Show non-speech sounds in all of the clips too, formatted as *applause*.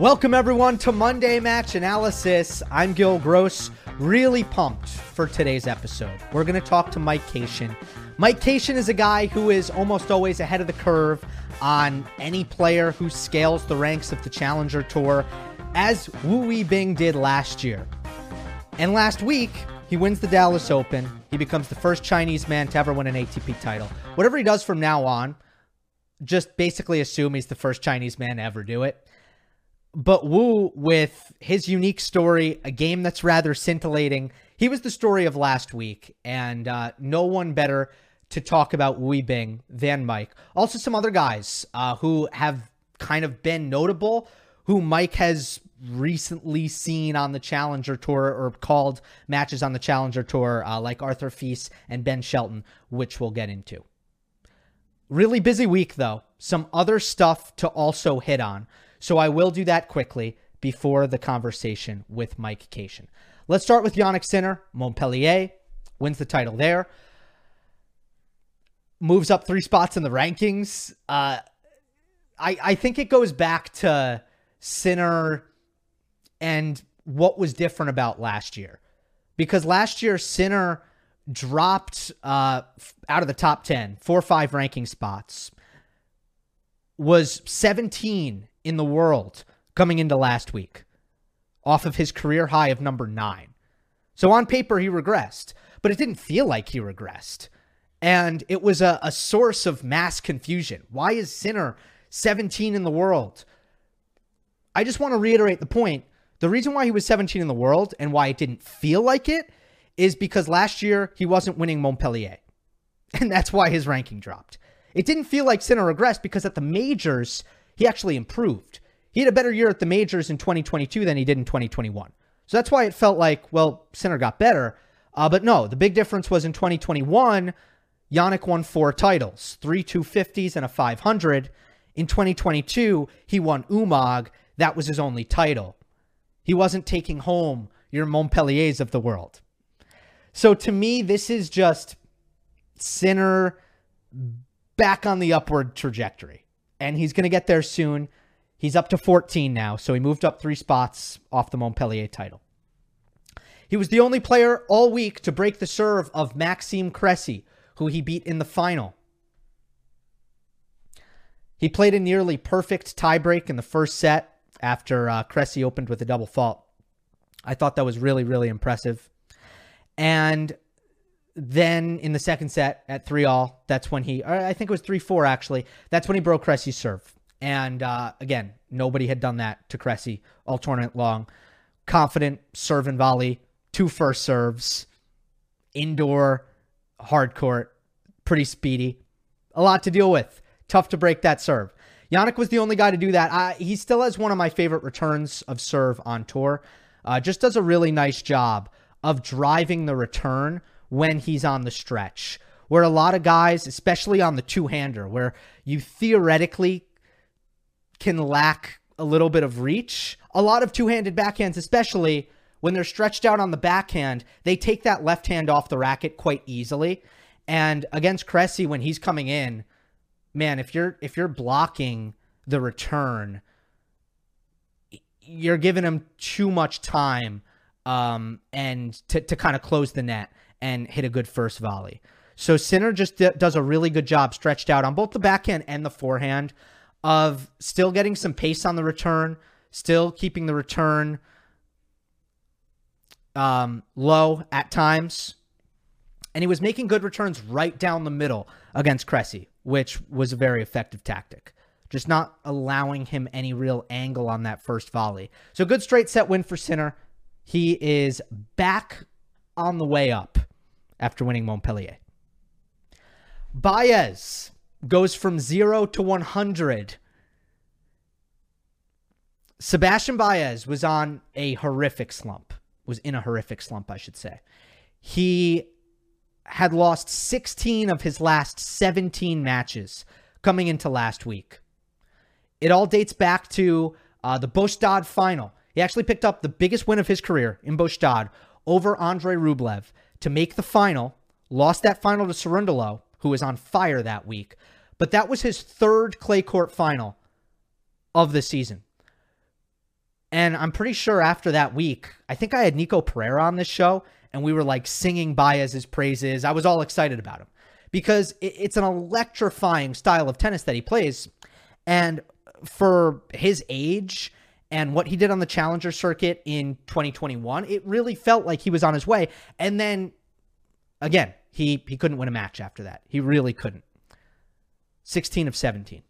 Welcome, everyone, to Monday Match Analysis. I'm Gil Gross, really pumped for today's episode. We're going to talk to Mike Cation. Mike Cation is a guy who is almost always ahead of the curve on any player who scales the ranks of the Challenger Tour, as Wu Yibing did last year. And last week, he wins the Dallas Open. He becomes the first Chinese man to ever win an ATP title. Whatever he does from now on, just basically assume he's the first Chinese man to ever do it. But Wu, with his unique story, a game that's rather scintillating, he was the story of last week, and uh, no one better to talk about Wu Bing than Mike. Also, some other guys uh, who have kind of been notable, who Mike has recently seen on the Challenger Tour or called matches on the Challenger Tour, uh, like Arthur Fils and Ben Shelton, which we'll get into. Really busy week, though. Some other stuff to also hit on. So I will do that quickly before the conversation with Mike Cation. Let's start with Jannik Sinner. Montpellier wins the title there. Moves up three spots in the rankings. Uh, I, I think it goes back to Sinner and what was different about last year. Because last year, Sinner dropped uh, out of the top 10, four or five ranking spots, was 17 in the world coming into last week off of his career high of number nine. So on paper, he regressed, but it didn't feel like he regressed. And it was a, a source of mass confusion. Why is Sinner 17 in the world? I just want to reiterate the point. The reason why he was 17 in the world and why it didn't feel like it is because last year he wasn't winning Montpellier. *laughs* And that's why his ranking dropped. It didn't feel like Sinner regressed because at the majors, he actually improved. He had a better year at the majors in 2022 than he did in 2021. So that's why it felt like, well, Sinner got better. Uh, but no, the big difference was in 2021, Jannik won four titles, three 250s and a 500. In 2022, he won Umag. That was his only title. He wasn't taking home your Montpelliers of the world. So to me, this is just Sinner back on the upward trajectory and he's going to get there soon. He's up to 14 now, so he moved up three spots off the Montpellier title. He was the only player all week to break the serve of Maxime Cressy, who he beat in the final. He played a nearly perfect tiebreak in the first set after uh, Cressy opened with a double fault. I thought that was really, really impressive. And then in the second set at three all, that's when he, I think it was three four actually. That's when he broke Cressy's serve. And uh, again, nobody had done that to Cressy all tournament long. Confident serve and volley, two first serves, indoor, hard court, pretty speedy. A lot to deal with. Tough to break that serve. Jannik was the only guy to do that. I, he still has one of my favorite returns of serve on tour. Uh, just does a really nice job of driving the return when he's on the stretch. Where a lot of guys, especially on the two hander, where you theoretically can lack a little bit of reach, a lot of two handed backhands, especially when they're stretched out on the backhand, they take that left hand off the racket quite easily. And against Cressy, when he's coming in, man, if you're if you're blocking the return, you're giving him too much time um, and to, to kind of close the net and hit a good first volley. So Sinner just d- does a really good job stretched out on both the backhand and the forehand of still getting some pace on the return, still keeping the return um, low at times. And he was making good returns right down the middle against Cressy, which was a very effective tactic. Just not allowing him any real angle on that first volley. So good straight set win for Sinner. He is back on the way up after winning Montpellier. Baez goes from 0 to 100. Sebastian Baez was on a horrific slump, was in a horrific slump, I should say. He had lost 16 of his last 17 matches coming into last week. It all dates back to uh, the Båstad final. He actually picked up the biggest win of his career in Båstad over Andre Rublev to make the final, lost that final to Cerundolo, who was on fire that week. But that was his third clay court final of the season. And I'm pretty sure after that week, I think I had Nico Pereira on this show and we were like singing Baez's praises. I was all excited about him because it's an electrifying style of tennis that he plays. And for his age and what he did on the challenger circuit in 2021, it really felt like he was on his way. And then again, he he couldn't win a match after that. He really couldn't. 16 of 17.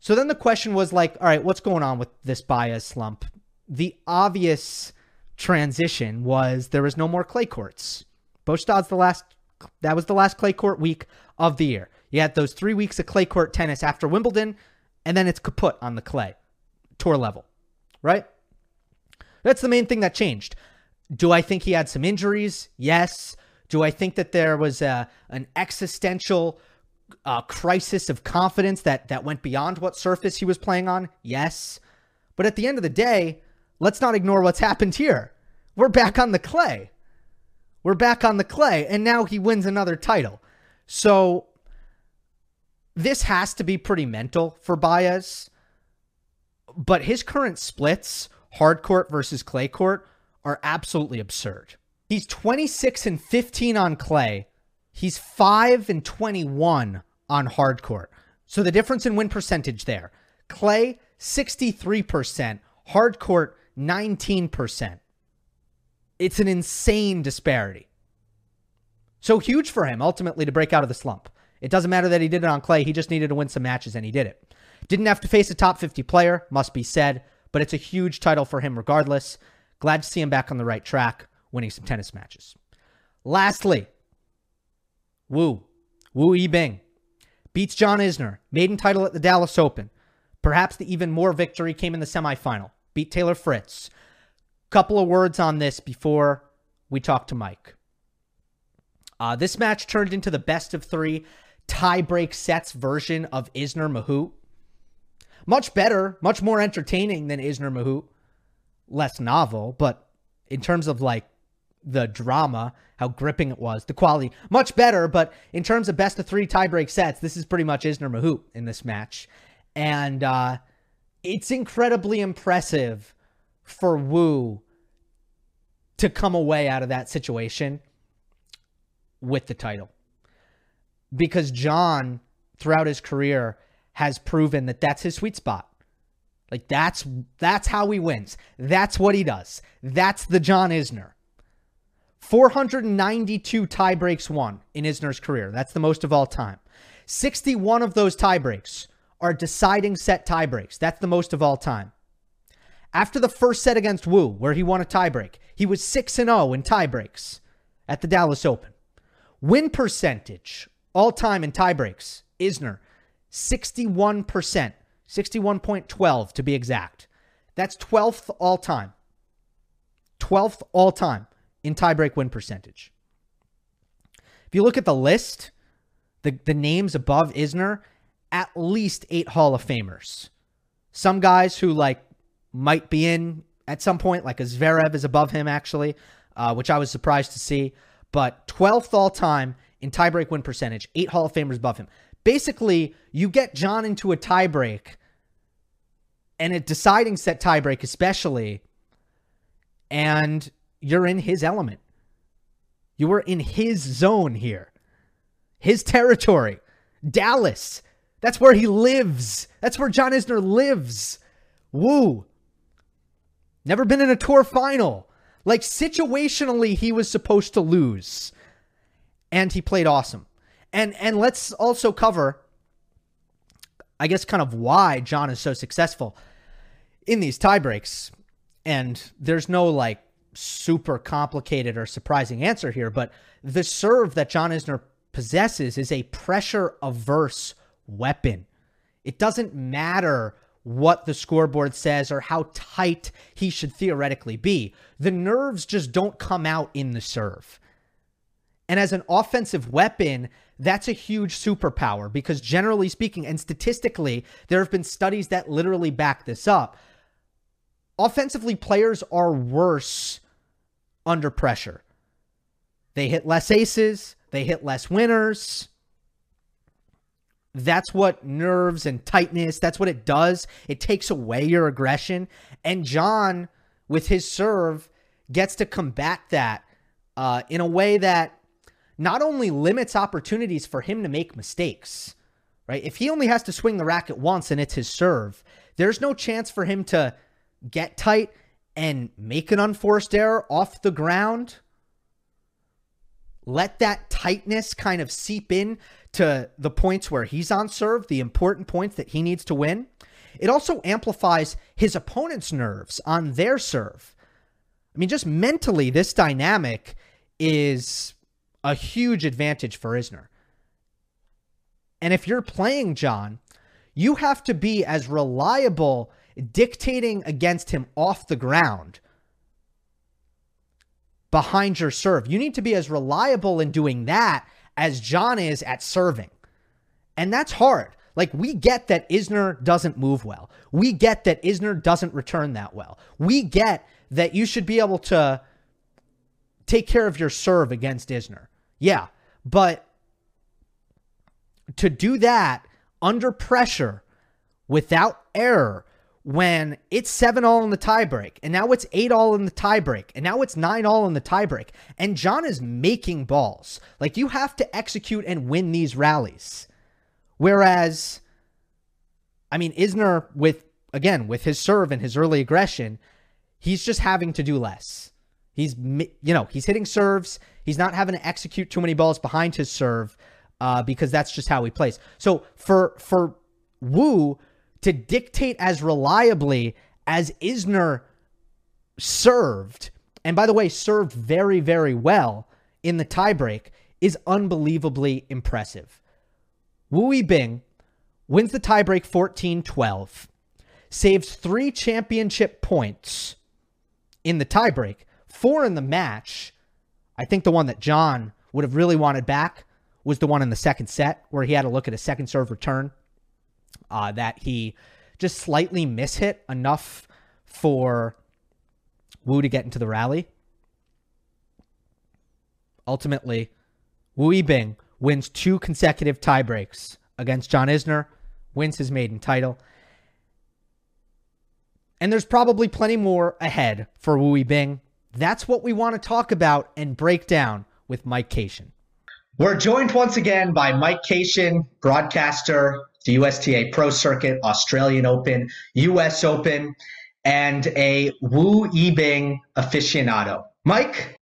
So then the question was like, all right, what's going on with this Baez slump? The obvious transition was there was no more clay courts. Båstad's the last that was the last clay court week of the year. You had those three weeks of clay court tennis after Wimbledon, and then it's kaput on the clay, tour level, right? That's the main thing that changed. Do I think he had some injuries? Yes. Do I think that there was a, an existential uh, crisis of confidence that that went beyond what surface he was playing on? Yes. But at the end of the day, let's not ignore what's happened here. We're back on the clay. We're back on the clay, and now he wins another title. So this has to be pretty mental for Baez. But his current splits, hard court versus clay court, are absolutely absurd. He's 26 and 15 on clay He's 5 and 21 on hard court. So the difference in win percentage there. Clay 63%, hard court 19%. It's an insane disparity. So huge for him ultimately to break out of the slump. It doesn't matter that he did it on clay, he just needed to win some matches and he did it. Didn't have to face a top 50 player, must be said, but it's a huge title for him regardless. Glad to see him back on the right track, winning some tennis matches. Lastly, Wu. Wu Yibing. Beats John Isner. Maiden title at the Dallas Open. Perhaps the even more victory came in the semifinal. Beat Taylor Fritz. Couple of words on this before we talk to Mike. Uh, this match turned into the best of three tie-break sets version of Isner Mahut. Much better, much more entertaining than Isner Mahut. Less novel, but in terms of like the drama, how gripping it was, the quality, much better. But in terms of best of three tiebreak sets, this is pretty much Isner Mahut in this match. And uh, it's incredibly impressive for Wu to come away out of that situation with the title. Because John, throughout his career, has proven that that's his sweet spot. Like that's that's how he wins. That's what he does. That's the John Isner. 492 tiebreaks won in Isner's career. That's the most of all time. 61 of those tiebreaks are deciding set tiebreaks. That's the most of all time. After the first set against Wu, where he won a tiebreak, he was 6 0 in tiebreaks at the Dallas Open. Win percentage all time in tiebreaks, Isner, 61%, 61.12 to be exact. That's 12th all time. 12th all time in tiebreak win percentage. If you look at the list, the, the names above Isner, at least eight Hall of Famers. Some guys who like might be in at some point, like a Zverev is above him actually, uh, which I was surprised to see. But 12th all time in tiebreak win percentage, eight Hall of Famers above him. Basically, you get John into a tiebreak and a deciding set tiebreak, especially, and you're in his element. You were in his zone here, his territory, Dallas. That's where he lives. That's where John Isner lives. Wu. Never been in a tour final. Like situationally, he was supposed to lose, and he played awesome. And and let's also cover, I guess, kind of why John is so successful in these tiebreaks. And there's no like super complicated or surprising answer here, but the serve that John Isner possesses is a pressure averse weapon. It doesn't matter what the scoreboard says or how tight he should theoretically be. The nerves just don't come out in the serve. And as an offensive weapon, that's a huge superpower because, generally speaking, and statistically, there have been studies that literally back this up. Offensively, players are worse under pressure. They hit less aces, they hit less winners. that's what nerves and tightness, that's what it does. It takes away your aggression. And John, with his serve, gets to combat that uh, in a way that not only limits opportunities for him to make mistakes, right? If he only has to swing the racket once and it's his serve, there's no chance for him to get tight and make an unforced error off the ground. Let that tightness kind of seep in to the points where he's on serve, the important points that he needs to win. It also amplifies his opponent's nerves on their serve. I mean, just mentally, this dynamic is a huge advantage for Isner. And if you're playing John, you have to be as reliable dictating against him off the ground behind your serve. You need to be as reliable in doing that as John is at serving. And that's hard. Like, we get that Isner doesn't move well. We get that Isner doesn't return that well. We get that you should be able to take care of your serve against Isner. Yeah. But to do that under pressure without error when it's seven all in the tiebreak, and now it's eight all in the tiebreak, and now it's nine all in the tiebreak, and John is making balls. Like you have to execute and win these rallies. Whereas, I mean, Isner with again with his serve and his early aggression, he's just having to do less. He's you know he's hitting serves. He's not having to execute too many balls behind his serve uh, because that's just how he plays. So for for Wu to dictate as reliably as Isner served, and by the way, served very, very well in the tiebreak, is unbelievably impressive. Wu Yibing wins the tiebreak 14 12, saves three championship points in the tiebreak, four in the match. I think the one that John would have really wanted back was the one in the second set where he had to look at a second serve return uh, that he just slightly mishit enough for Wu to get into the rally. Ultimately, Wu Yibing wins two consecutive tiebreaks against John Isner, wins his maiden title. And there's probably plenty more ahead for Wu Yibing. That's what we want to talk about and break down with Mike Cation. We're joined once again by Mike Cation, broadcaster, the USTA Pro Circuit, Australian Open, US Open, and a Wu Yibing aficionado. Mike,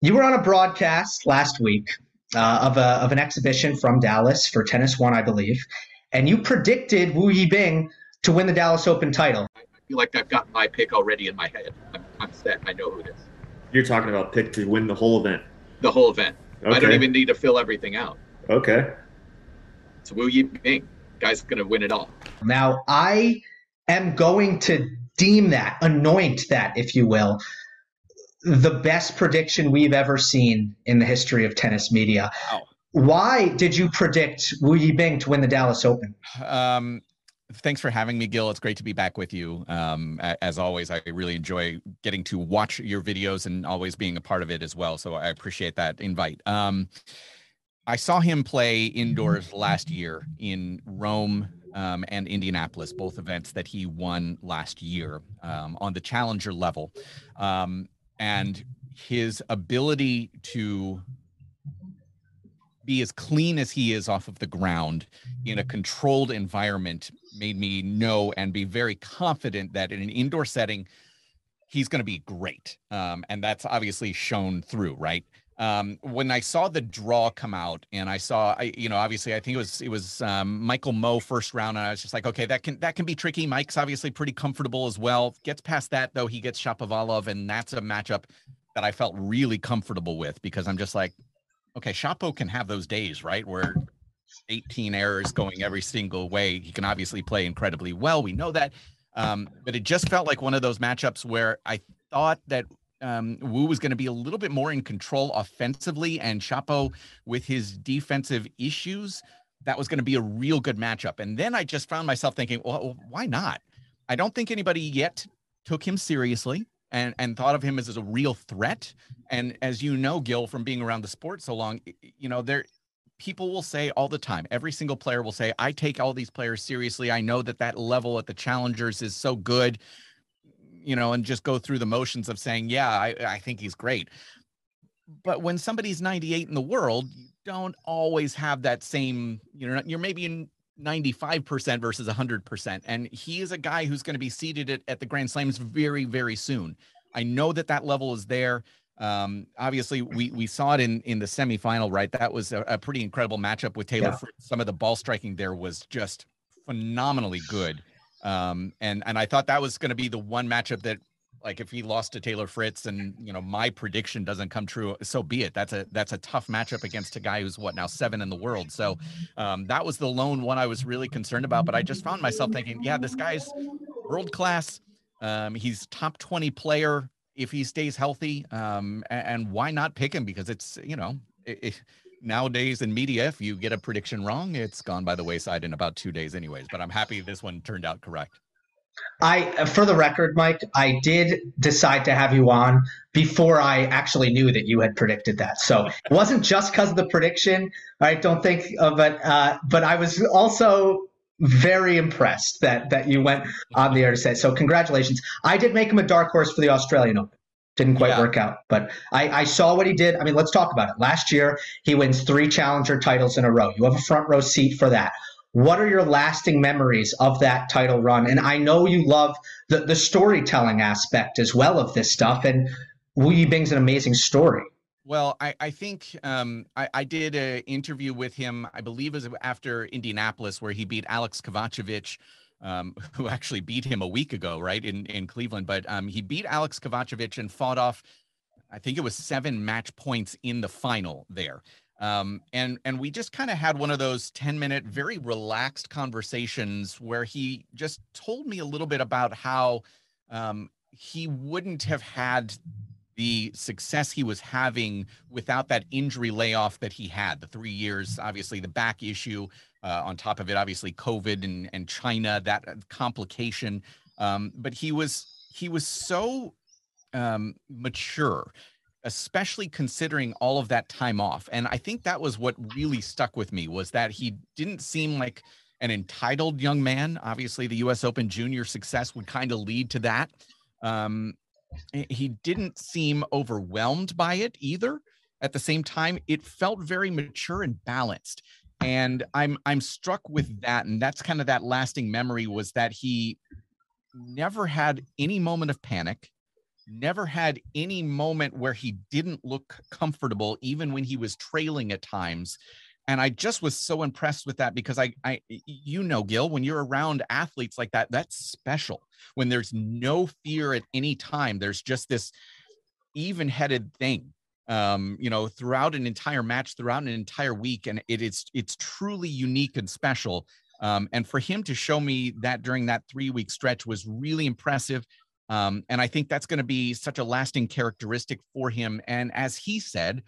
you were on a broadcast last week uh, of, a, of an exhibition from Dallas for Tennis One, I believe, and you predicted Wu Yibing to win the Dallas Open title. I feel like I've got my pick already in my head. I'm, I'm set. I know who it is. You're talking about pick to win the whole event. The whole event. Okay. I don't even need to fill everything out. Okay. So Wu Yibing. Guy's going to win it all. Now, I am going to deem that, anoint that, if you will, the best prediction we've ever seen in the history of tennis media. Wow. Why did you predict Wu Yibing to win the Dallas Open? Um, thanks for having me, Gil. It's great to be back with you. Um, as always, I really enjoy getting to watch your videos and always being a part of it as well. So I appreciate that invite. Um, I saw him play indoors last year in Rome um, and Indianapolis, both events that he won last year um, on the challenger level. Um, and his ability to be as clean as he is off of the ground in a controlled environment made me know and be very confident that in an indoor setting, he's going to be great. Um, and that's obviously shown through, right? um, when I saw the draw come out and I saw, I, you know, obviously I think it was, it was um, Michael Mmoh first round. And I was just like, okay, that can, that can be tricky. Mike's obviously pretty comfortable as well. Gets past that though. He gets Shapovalov and that's a matchup that I felt really comfortable with because I'm just like, okay, Shapo can have those days, right? Where 18 errors going every single way. He can obviously play incredibly well. We know that. Um, but it just felt like one of those matchups where I thought that um, Wu was going to be a little bit more in control offensively, and Shapo with his defensive issues, that was going to be a real good matchup. And then I just found myself thinking, well, why not? I don't think anybody yet took him seriously and and thought of him as, as a real threat. And as you know, Gil, from being around the sport so long, you know there people will say all the time every single player will say i take all these players seriously. I know that that level at the challengers is so good you know and just go through the motions of saying yeah i, I think he's great. But when somebody's 98 in the world you don't always have that same you know you're maybe in 95% versus 100% and he is a guy who's going to be seated at, at the grand slams very very soon. I know that that level is there um, obviously, we we saw it in in the semifinal, right? That was a, a pretty incredible matchup with Taylor. Yeah. Some of the ball striking there was just phenomenally good. Um, and and I thought that was going to be the one matchup that, like, if he lost to Taylor Fritz, and you know my prediction doesn't come true, so be it. That's a that's a tough matchup against a guy who's what now seven in the world. So um, that was the lone one I was really concerned about. But I just found myself thinking, yeah, this guy's world class. Um, he's top 20 player if he stays healthy. Um, and, why not pick him? Because it's, you know, it, it, nowadays in media, if you get a prediction wrong, it's gone by the wayside in about two days, anyways. But I'm happy this one turned out correct. I, uh, for the record, Mike, I did decide to have you on before I actually knew that you had predicted that. So it wasn't just because of the prediction. I don't think, of it, uh, but I was also very impressed that that you went on the air to say so. Congratulations. I did make him a dark horse for the Australian Open. Didn't quite yeah. work out, but I, I saw what he did. I mean, let's talk about it. Last year, he wins three challenger titles in a row. You have a front row seat for that. What are your lasting memories of that title run? And I know you love the, the storytelling aspect as well of this stuff. And Wu Yibing's an amazing story. Well, I, I think um, I, I, did an interview with him, I believe it was after Indianapolis, where he beat Alex Kovacevic, um, *laughs* who actually beat him a week ago, right, in, in Cleveland. But um, he beat Alex Kovacevic and fought off, I think it was seven match points in the final there. Um, and and we just kind of had one of those 10 minute, very relaxed conversations where he just told me a little bit about how um, he wouldn't have had the success he was having without that injury layoff that he had the three years obviously the back issue uh, on top of it obviously covid and, and china that uh, complication. Um, but he was he was so um, mature especially considering all of that time off. And i think that was what really stuck with me was that he didn't seem like an entitled young man. Obviously the us open junior success would kind of lead to that. Um, Eh, he didn't seem overwhelmed by it either. At the same time, it felt very mature and balanced. And I'm I'm struck with that. And that's kind of that lasting memory was that he never had any moment of panic, never had any moment where he didn't look comfortable, even when he was trailing at times and i just was so impressed with that because i i you know gil when you're around athletes like that that's special. When there's no fear at any time there's just this even-headed thing um you know throughout an entire match throughout an entire week and it is it's truly unique and special um and for him to show me that during that three week stretch was really impressive um and i think that's going to be such a lasting characteristic for him and as he said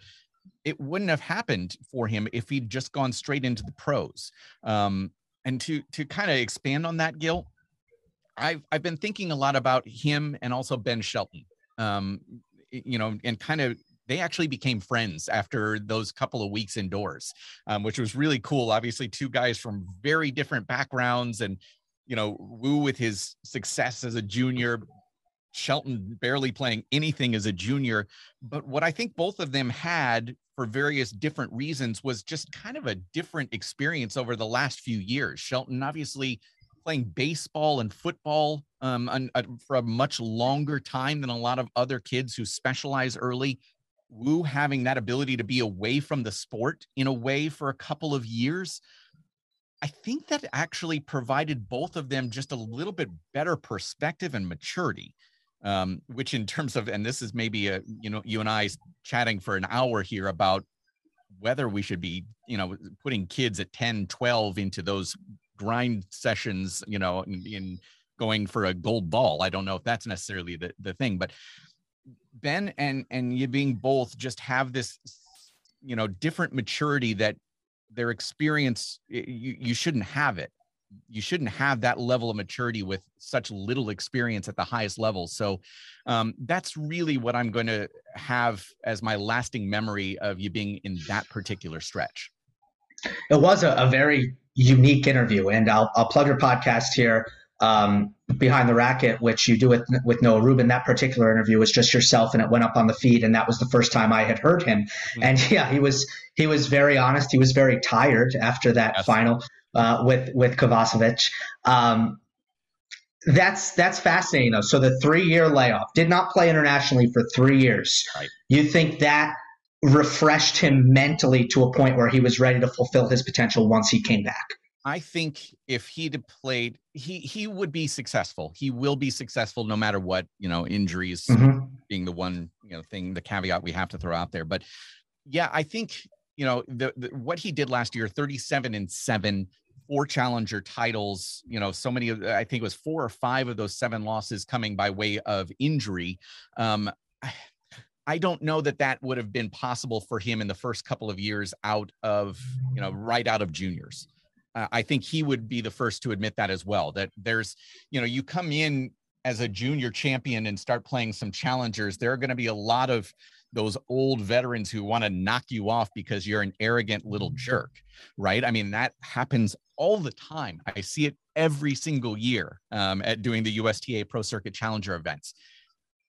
it wouldn't have happened for him if he'd just gone straight into the pros. Um, and to to kind of expand on that, Gil, I've I've been thinking a lot about him and also Ben Shelton. Um, you know, and kind of they actually became friends after those couple of weeks indoors, um, which was really cool. Obviously, two guys from very different backgrounds, and you know, Wu with his success as a junior, Shelton barely playing anything as a junior. But what I think both of them had for various different reasons was just kind of a different experience over the last few years. Shelton obviously playing baseball and football um, uh, for a much longer time than a lot of other kids who specialize early. Wu having that ability to be away from the sport in a way for a couple of years. I think that actually provided both of them just a little bit better perspective and maturity um, which in terms of, and this is maybe a, you know, you and I chatting for an hour here about whether we should be, you know, putting kids at 10, 12 into those grind sessions, you know, in, in going for a gold ball. I don't know if that's necessarily the, the thing, but Ben and, and Yibing both just have this, you know, different maturity that their experience, you, you shouldn't have it you shouldn't have that level of maturity with such little experience at the highest level. So um, that's really what I'm going to have as my lasting memory of Yibing in that particular stretch. It was a, a very unique interview, and I'll, I'll plug your podcast here um, Behind the Racquet, which you do with with Noah Rubin. That particular interview was just yourself, and it went up on the feed, and that was the first time I had heard him. Mm-hmm. And *laughs* yeah, he was he was very honest. He was very tired after that yes. final uh, with with Kovacevic. Um, that's that's fascinating though. So the three year layoff did not play internationally for three years. Right. You think that refreshed him mentally to a point where he was ready to fulfill his potential once he came back? I think if he'd played, he he would be successful. He will be successful no matter what, you know, injuries mm-hmm. being the one, you know, thing, the caveat we have to throw out there. But yeah, I think, you know, the, the what he did last year, 37 and 7, four challenger titles, you know, so many of I think it was four or five of those seven losses coming by way of injury. Um I don't know that that would have been possible for him in the first couple of years out of, you know, right out of juniors uh, I think he would be the first to admit that as well. That there's, you know, you come in as a junior champion and start playing some challengers, there are going to be a lot of those old veterans who want to knock you off because you're an arrogant little jerk, right? I mean, that happens all the time. I see it every single year um, at doing the USTA Pro Circuit Challenger events.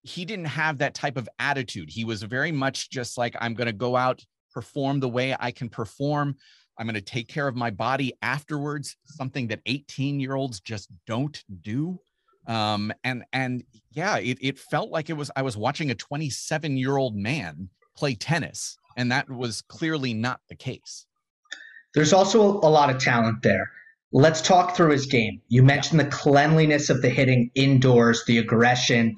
He didn't have that type of attitude. He was very much just like, I'm going to go out, perform the way I can perform. I'm going to take care of my body afterwards, something that 18 year olds just don't do. Um, and, and yeah, it, it felt like it was, I was watching a 27 year old man play tennis, and that was clearly not the case. There's also a lot of talent there. Let's talk through his game. You mentioned the cleanliness of the hitting indoors, the aggression.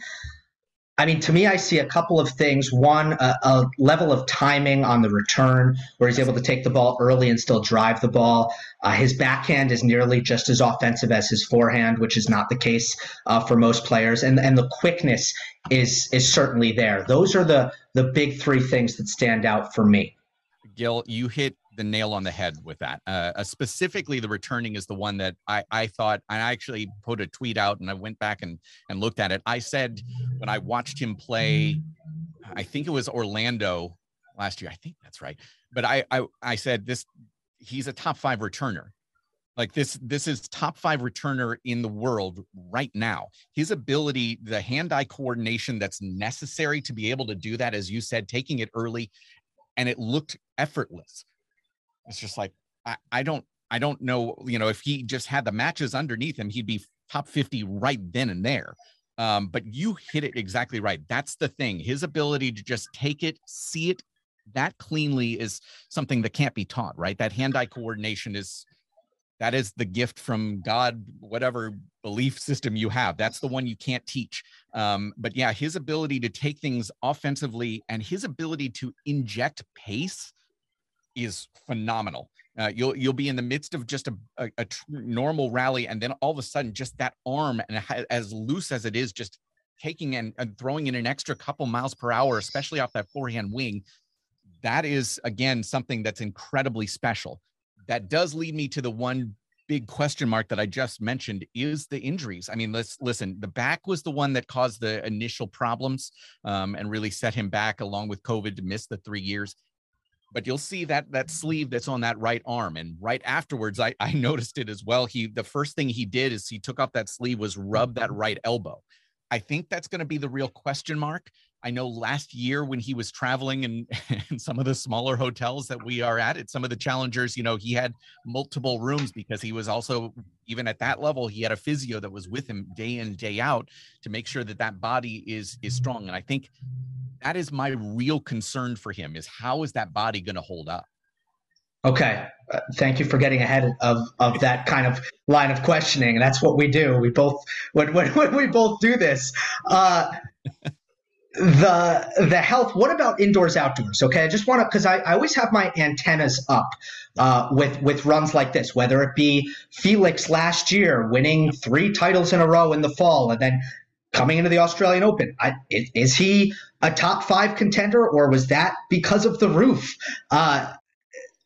I mean, to me, I see a couple of things. One, a, a, level of timing on the return, where he's able to take the ball early and still drive the ball. Uh, his backhand is nearly just as offensive as his forehand, which is not the case uh, for most players. And and the quickness is is certainly there. Those are the the big three things that stand out for me. Gil, you hit the nail on the head with that. Uh, uh, specifically, the returning is the one that I, I thought, I actually put a tweet out and I went back and, and looked at it. I said when I watched him play, I think it was Orlando last year. I think that's right. But I, I, I said this, he's a top five returner. Like this, this is top five returner in the world right now. His ability, the hand-eye coordination that's necessary to be able to do that, as you said, taking it early, and it looked effortless. It's just like I, I don't I don't know, you know, if he just had the matches underneath him, he'd be top 50 right then and there. Um, but you hit it exactly right. That's the thing. His ability to just take it, see it that cleanly is something that can't be taught, right? That hand-eye coordination is that is the gift from God, whatever belief system you have. That's the one you can't teach. Um, but yeah, his ability to take things offensively and his ability to inject pace is phenomenal. Uh, you'll you'll be in the midst of just a, a, a tr- normal rally, and then all of a sudden, just that arm and as loose as it is, just taking and, and throwing in an extra couple miles per hour, especially off that forehand wing. That is again something that's incredibly special. That does lead me to the one big question mark that I just mentioned is the injuries. I mean, let's listen. The back was the one that caused the initial problems um, and really set him back, along with COVID, to miss the three years but you'll see that that sleeve that's on that right arm and right afterwards I, I *laughs* noticed it as well. He the first thing he did is he took off that sleeve was rub that mm-hmm. right elbow. I think that's going to be the real question mark i know last year when he was traveling in, in *laughs* some of the smaller hotels that we are at at some of the challengers you know he had multiple rooms because he was also even at that level he had a physio that was with him day in day out to make sure that that body is is strong. And i think that is my real concern for him is how is that body going to hold up? Okay. Uh, thank you for getting ahead of of that kind of line of questioning. That's what we do. We both when *laughs* when, when we both do this uh the the health what about indoors outdoors okay i just want to because I, I always have my antennas up uh, with with runs like this whether it be felix last year winning three titles in a row in the fall and then coming into the Australian Open. I, is he a top five contender, or was that because of the roof? Uh,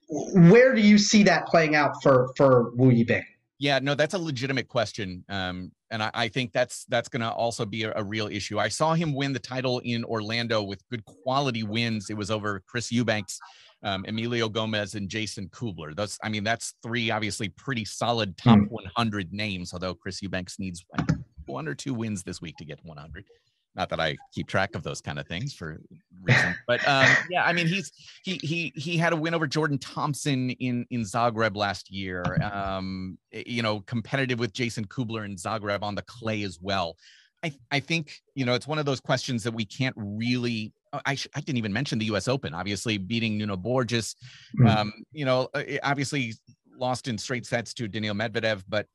where do you see that playing out for for Wu Yibing? Yeah, no, that's a legitimate question, um, and I, I, think that's that's going to also be a, a, real issue. I saw him win the title in Orlando with good quality wins. It was over Chris Eubanks. um, Emilio Gomez, and Jason Kubler. Those, I mean, that's three obviously pretty solid top Hmm. 100 names. Although Chris Eubanks needs one or two wins this week to get 100. Not that I keep track of those kind of things for reasons, but um, *laughs* yeah, I mean, he's he he he had a win over Jordan Thompson in in Zagreb last year. Um, eh, you know, competitive with Jason Kubler in Zagreb on the clay as well. I I think you know it's one of those questions that we can't really. oh, I I didn't even mention the U.S. Open. Obviously, beating Nuno Borges. Hmm. Um, you know, uh, eh, obviously lost in straight sets to Daniil Medvedev, but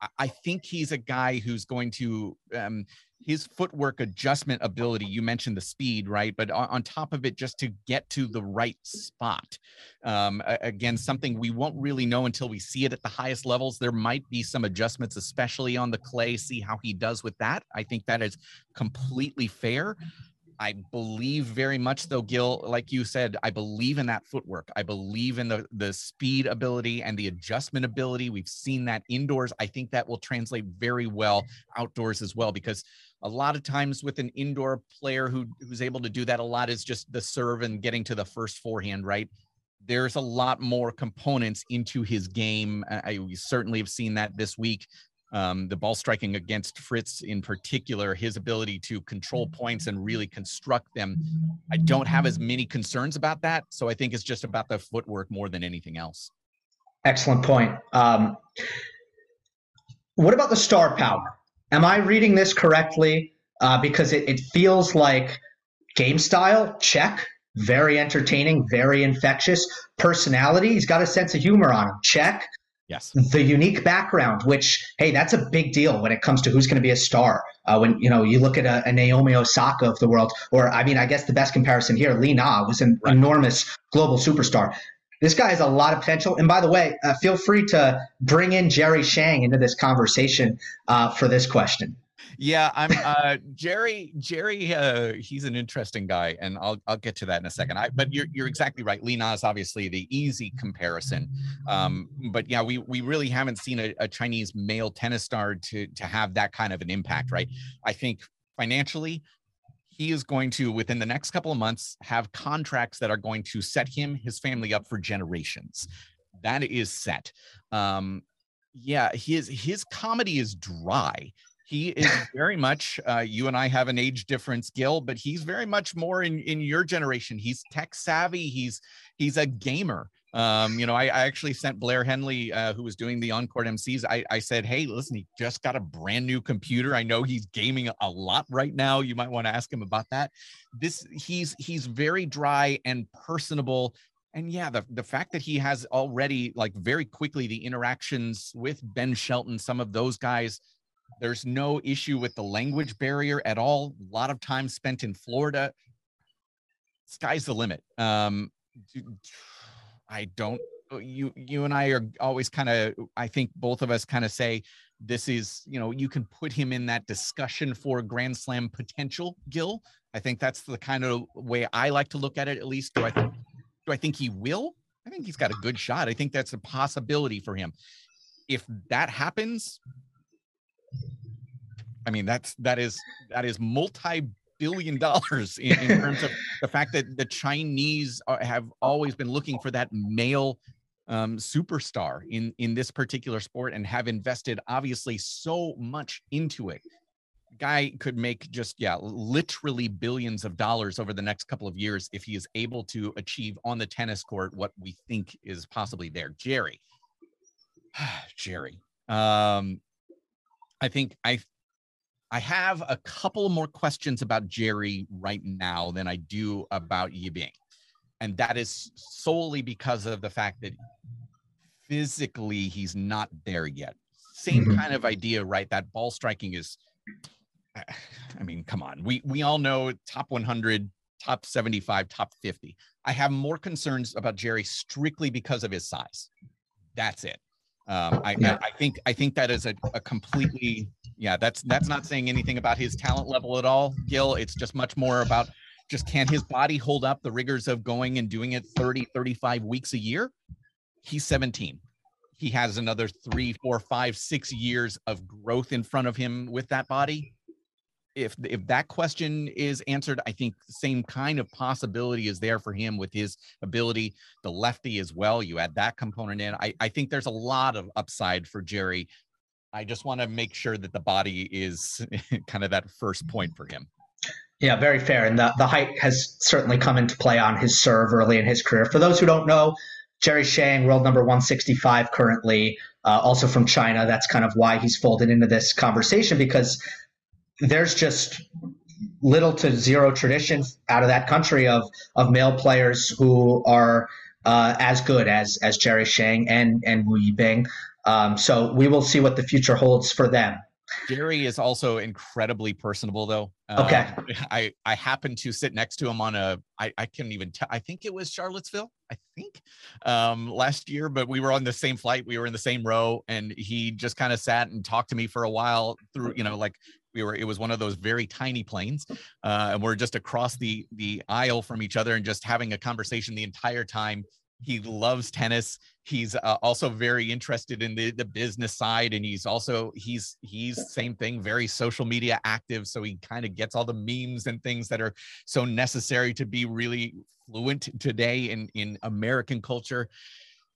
I- I think he's a guy who's going to um, his footwork adjustment ability. You mentioned the speed, right? But on, on top of it, just to get to the right spot. Um, again, something we won't really know until we see it at the highest levels. There might be some adjustments, especially on the clay. See how he does with that. I think that is completely fair. I believe very much though, Gil, like you said, I believe in that footwork. I believe in the the speed ability and the adjustment ability. We've seen that indoors. I think that will translate very well outdoors as well because a lot of times with an indoor player who who's able to do that a lot is just the serve and getting to the first forehand, right? There's a lot more components into his game. I, certainly have seen that this week um, the ball striking against Fritz in particular, his ability to control points and really construct them. I don't have as many concerns about that. So I think it's just about the footwork more than anything else. Excellent point. Um, what about the star power? Am I reading this correctly? Uh, because it, it feels like game style, check. Very entertaining, very infectious. Personality, he's got a sense of humor on him, check. Yes. The unique background, which, hey, that's a big deal when it comes to who's going to be a star. Uh, when, you know, you look at a, a Naomi Osaka of the world, or, I mean, I guess the best comparison here, Li Na was an Right. enormous global superstar. This guy has a lot of potential. And by the way, uh, feel free to bring in Jerry Shang into this conversation uh, for this question. Yeah, I'm uh Jerry Jerry uh he's an interesting guy and I'll I'll get to that in a second. I but you're you're exactly right. Li Na is obviously the easy comparison. Um but yeah, we we really haven't seen a, a Chinese male tennis star to to have that kind of an impact, right? I think financially he is going to within the next couple of months have contracts that are going to set him his family up for generations. That is set. Um yeah, his his comedy is dry he is *laughs* very much uh, you and i have an age difference gil but he's very much more in in your generation he's tech savvy he's he's a gamer um you know i, I actually sent blair henley uh, who was doing the encore mcs I, I said hey listen he just got a brand new computer i know he's gaming a lot right now you might want to ask him about that this he's he's very dry and personable and yeah, the, the fact that he has already like very quickly the interactions with Ben Shelton, some of those guys, there's no issue with the language barrier at all. A lot of time spent in Florida. Sky's the limit. Um, I don't. Uh, you you and I are always kind of. I think both of us kind of say this is. You know, you can put him in that discussion for Grand Slam potential. Gil. I think that's the kind of way I like to look at it. At least, do I think? Do I think he will? I think he's got a good shot. I think that's a possibility for him. If that happens, I mean, that's that is that is multi-billion dollars in, in terms of the fact that the Chinese are, have always been looking for that male um, superstar in in this particular sport and have invested obviously so much into it. Guy could make just yeah, literally billions of dollars over the next couple of years if he is able to achieve on the tennis court what we think is possibly there. Jerry, *sighs* Jerry, um, I think I I have a couple more questions about Jerry right now than I do about Yibing. And that is solely because of the fact that physically he's not there yet. Same Mhm. kind of idea, right? That ball striking is *sighs* I mean, come on. We we all know top 100, top 75, top 50. I have more concerns about Jerry strictly because of his size. That's it. Um, I, Yeah. I, I think I think that is a, a completely yeah. That's that's not saying anything about his talent level at all, Gil. It's just much more about just can his body hold up the rigors of going and doing it 30, 35 weeks a year? He's 17. He has another three, four, five, six years of growth in front of him with that body. If if that question is answered, I think the same kind of possibility is there for him with his ability, the lefty as well. You add that component in. I, I think there's a lot of upside for Jerry. I just want to make sure that the body is *laughs* kind of that first point for him. Yeah, very fair. And the, the height has certainly come into play on his serve early in his career. For those who don't know, Jerry Shang, world number 165 currently, uh, also from China. That's kind of why he's folded into this conversation because there's just little to zero tradition out of that country of of male players who are uh, as good as as Jerry Shang and and Wu Yibing. Um, so we will see what the future holds for them. Jerry is also incredibly personable, though. Okay. Um, *laughs* I I happened to sit next to him on a I I can't even tell. I think it was Charlottesville. I think um, last year, but we were on the same flight. We were in the same row, and he just kind of sat and talked to me for a while through. You know, like we were. It was one of those very tiny planes, uh, and we're just across the the aisle from each other and just having a conversation the entire time. He loves tennis. He's uh, also very interested in the, the business side and he's also he's he's same thing very social media active so he kind of gets all the memes and things that are so necessary to be really fluent today in in american culture.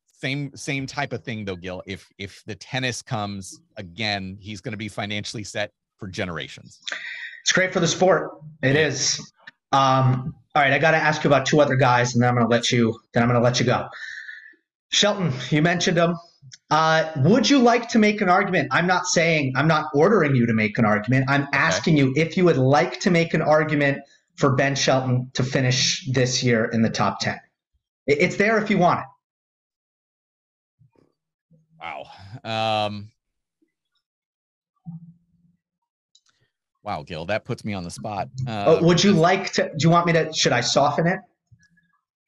Same same type of thing though gil. If if the tennis comes again he's going to be financially set for generations it's great for the sport it is um, all right, I got to ask you about two other guys, and then I'm going to let you. Then I'm going to let you go. Shelton, you mentioned him. Uh, would you like to make an argument? I'm not saying I'm not ordering you to make an argument. I'm asking okay. you if you would like to make an argument for Ben Shelton to finish this year in the top ten. It's there if you want it. Wow. Um, Wow, Gil, that puts me on the spot. Uh, oh, would you like to? Do you want me to? Should I soften it?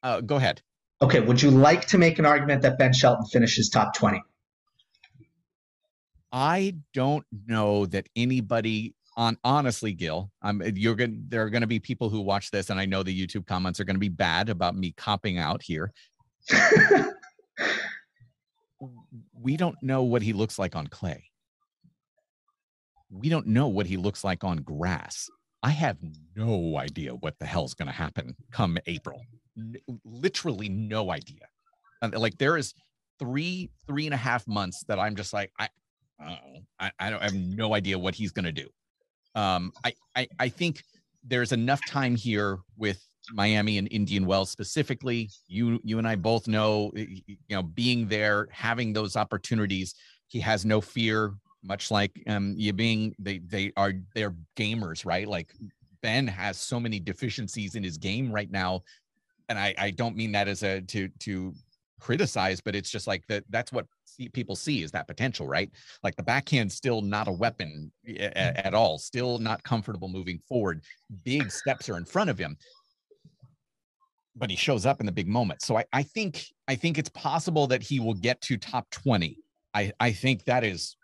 Uh, go ahead. Okay. Would you like to make an argument that Ben Shelton finishes top twenty? I don't know that anybody on honestly, Gil. I'm you're going there are gonna be people who watch this, and I know the YouTube comments are gonna be bad about me copping out here. *laughs* we don't know what he looks like on clay we don't know what he looks like on grass. I have no idea what the hell's going to happen come April. N- literally no idea. Like there is three, three and a half months that I'm just like, I, I, I don't I have no idea what he's going to do. Um, I, I, I think there's enough time here with Miami and Indian Wells specifically. You, you and I both know, you know, being there, having those opportunities. He has no fear much like um you being they they are they're gamers right? Like ben has so many deficiencies in his game right now and i i don't mean that as a to to criticize but it's just like that that's what people see is that potential right? Like the backhand's still not a weapon at, at all still not comfortable moving forward. Big steps are in front of him. But he shows up in the big moment. So i i think i think it's possible that he will get to top 20 i i think that is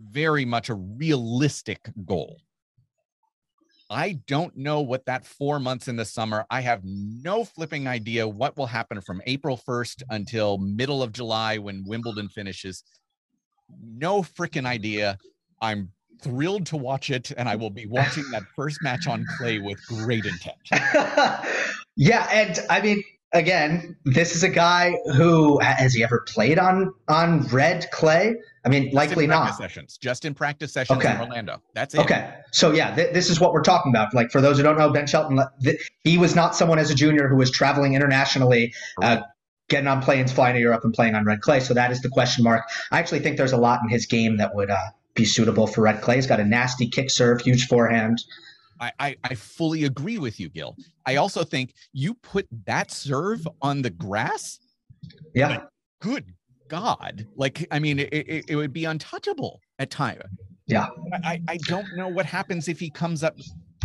very much a realistic goal. I don't know what that four months in the summer, I have no flipping idea what will happen from April 1st until middle of July when Wimbledon finishes. No freaking idea. I'm thrilled to watch it, and I will be watching that first match on clay with great intent. *laughs* yeah, and I mean, again, this is a guy who has he ever played on on red clay? I mean, just likely not. Sessions, just in practice sessions okay. in Orlando. That's it. Okay, so yeah, th- this is what we're talking about. Like for those who don't know, Ben Shelton, th- he was not someone as a junior who was traveling internationally. Uh, getting on planes, flying to Europe, and playing on red clay. So that is the question mark. I actually think there's a lot in his game that would uh, be suitable for red clay. He's got a nasty kick serve, huge forehand. I, I, I fully agree with you, Gil. I also think you put that serve on the grass. Yeah. Good God. Like, I mean, it, it, it would be untouchable at time. Yeah. I, I don't know what happens if he comes up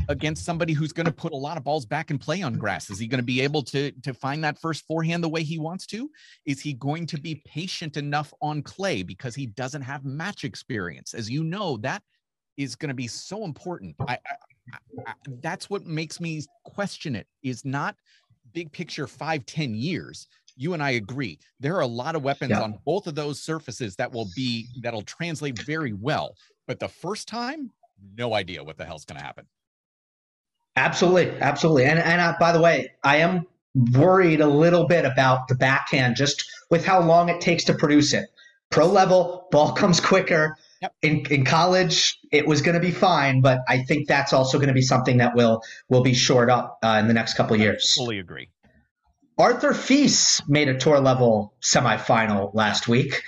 against somebody who's going to put a lot of balls back and play on grass. Is he going to be able to to find that first forehand the way he wants to? Is he going to be patient enough on clay because he doesn't have match experience? As you know, that is going to be so important. I, I, I, that's what makes me question it. Is not big picture five ten years you and I agree. There are a lot of weapons yeah. on both of those surfaces that will be that'll translate very well. But the first time, no idea what the hell's going to happen. Absolutely, absolutely. And and uh, by the way, I am worried a little bit about the backhand just with how long it takes to produce it. Pro level, ball comes quicker. Yep. In, in college, it was going to be fine, but I think that's also going to be something that will will be shored up uh, in the next couple of years. Fully agree. Arthur Fils made a tour level semifinal last week.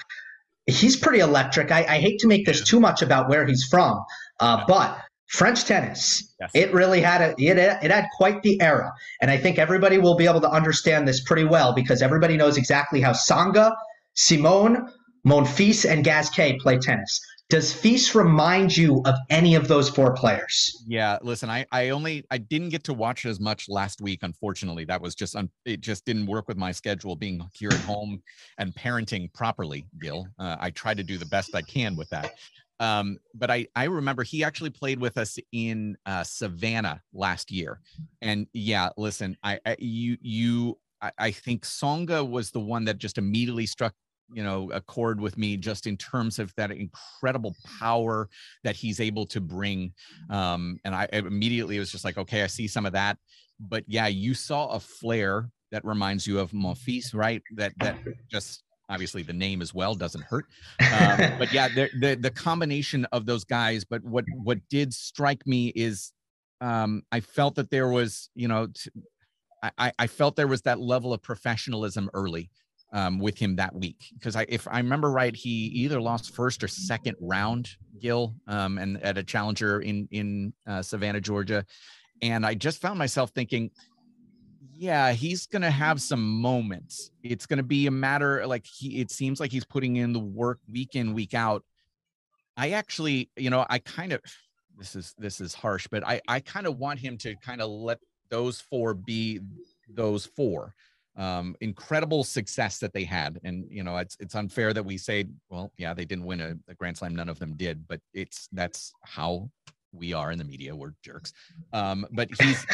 He's pretty electric. I, I hate to make this too much about where he's from, uh, but French tennis, Yes. it really had a it, it had quite the era, and I think everybody will be able to understand this pretty well because everybody knows exactly how Tsonga, Simon, Monfils, and Gasquet play tennis. Does Fils remind you of any of those four players? Yeah, listen, I I only I didn't get to watch as much last week. Unfortunately, that was just un, it just didn't work with my schedule being here at home and parenting properly. Gil, uh, I try to do the best I can with that. Um, but I I remember he actually played with us in uh, Savannah last year, and yeah, listen, I, I you you I, I think Tsonga was the one that just immediately struck you know accord with me just in terms of that incredible power that he's able to bring um and i immediately was just like okay i see some of that. But yeah you saw a flare that reminds you of Monfils, right? That that *laughs* just obviously the name as well doesn't hurt. Um, but yeah the, the the combination of those guys but what what did strike me is um i felt that there was you know t- I, I felt there was that level of professionalism early um, with him that week because I, if I remember right, he either lost first or second round, Gil, um, and at a challenger in in uh, Savannah, Georgia, and I just found myself thinking, yeah, he's gonna have some moments. It's gonna be a matter like he. It seems like he's putting in the work week in week out. I actually, you know, I kind of this is this is harsh, but I I kind of want him to kind of let those four be those four um, incredible success that they had. And you know, it's it's unfair that we say, well, yeah, they didn't win a, a Grand Slam, none of them did, but it's that's how we are in the media. We're jerks. Um, but he's,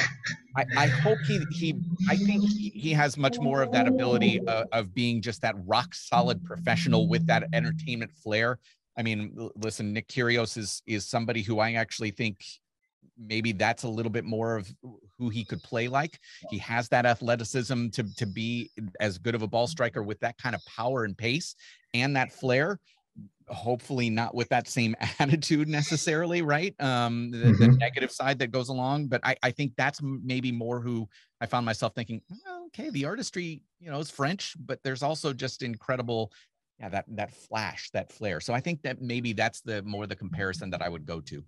I, I hope he he I think he, has much more of that ability uh, of being just that rock solid professional with that entertainment flair. I mean, listen, Nick Kyrgios is is somebody who I actually think maybe that's a little bit more of who he could play like. He has that athleticism to to be as good of a ball striker with that kind of power and pace and that flair. Hopefully not with that same *laughs* attitude necessarily, right? Um, the, the Mhm. negative side that goes along, but I, I think that's maybe more who I found myself thinking, "Oh, okay, the artistry, you know, is French, but there's also just incredible, yeah, that that flash, that flair. So I think that maybe that's the more the comparison that I would go to.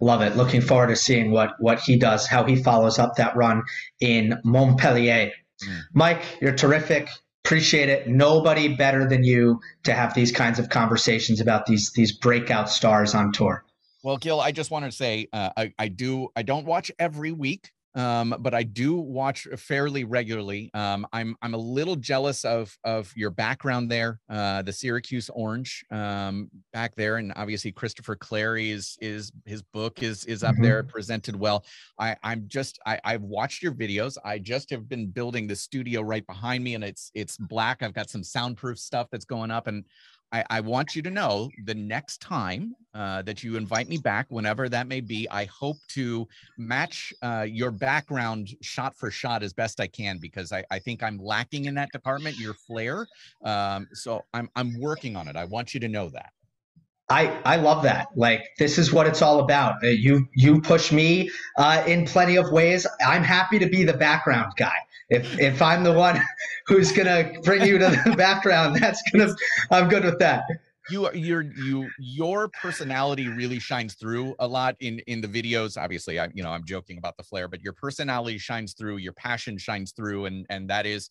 Love it. Looking forward to seeing what what he does, how he follows up that run in Montpellier. Mm. Mike, you're terrific. Appreciate it. Nobody better than you to have these kinds of conversations about these these breakout stars on tour. Well, Gil, I just want to say uh, I, I do I don't watch every week, um, but I do watch fairly regularly. Um, I'm I'm a little jealous of of your background there, uh, the Syracuse Orange um, back there, and obviously Christopher Clarey is is his book is is up Mhm. there presented well. I I'm just I I've watched your videos. I just have been building the studio right behind me, and it's it's black. I've got some soundproof stuff that's going up, and I, I want you to know the next time uh, that you invite me back, whenever that may be, I hope to match uh, your background shot for shot as best I can because I, I think I'm lacking in that department, your flair. Um, so I'm I'm working on it. I want you to know that. I, I love that. Like this is what it's all about. Uh, You you push me uh, in plenty of ways. I'm happy to be the background guy. If if I'm the one *laughs* who's gonna bring you to the *laughs* background, that's gonna I'm good with that. you are your you your personality really shines through a lot in in the videos obviously i you know i'm joking about the flair but your personality shines through your passion shines through and and that is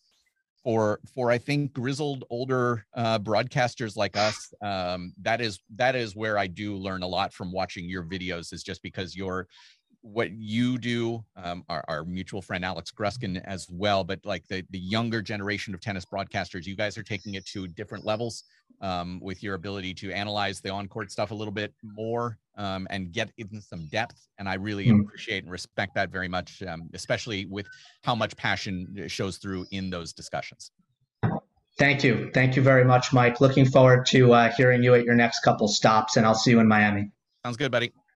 for for i think grizzled older uh broadcasters like us um that is that is where i do learn a lot from watching your videos is just because you're what you do, um, our, our mutual friend Alex Gruskin as well, but like the, the younger generation of tennis broadcasters, you guys are taking it to different levels um, with your ability to analyze the on-court stuff a little bit more um, and get in some depth. And I really Hmm. appreciate and respect that very much, um, especially with how much passion shows through in those discussions. Thank you. Thank you very much, Mike. Looking forward to uh, hearing you at your next couple stops, and I'll see you in Miami. Sounds good, buddy.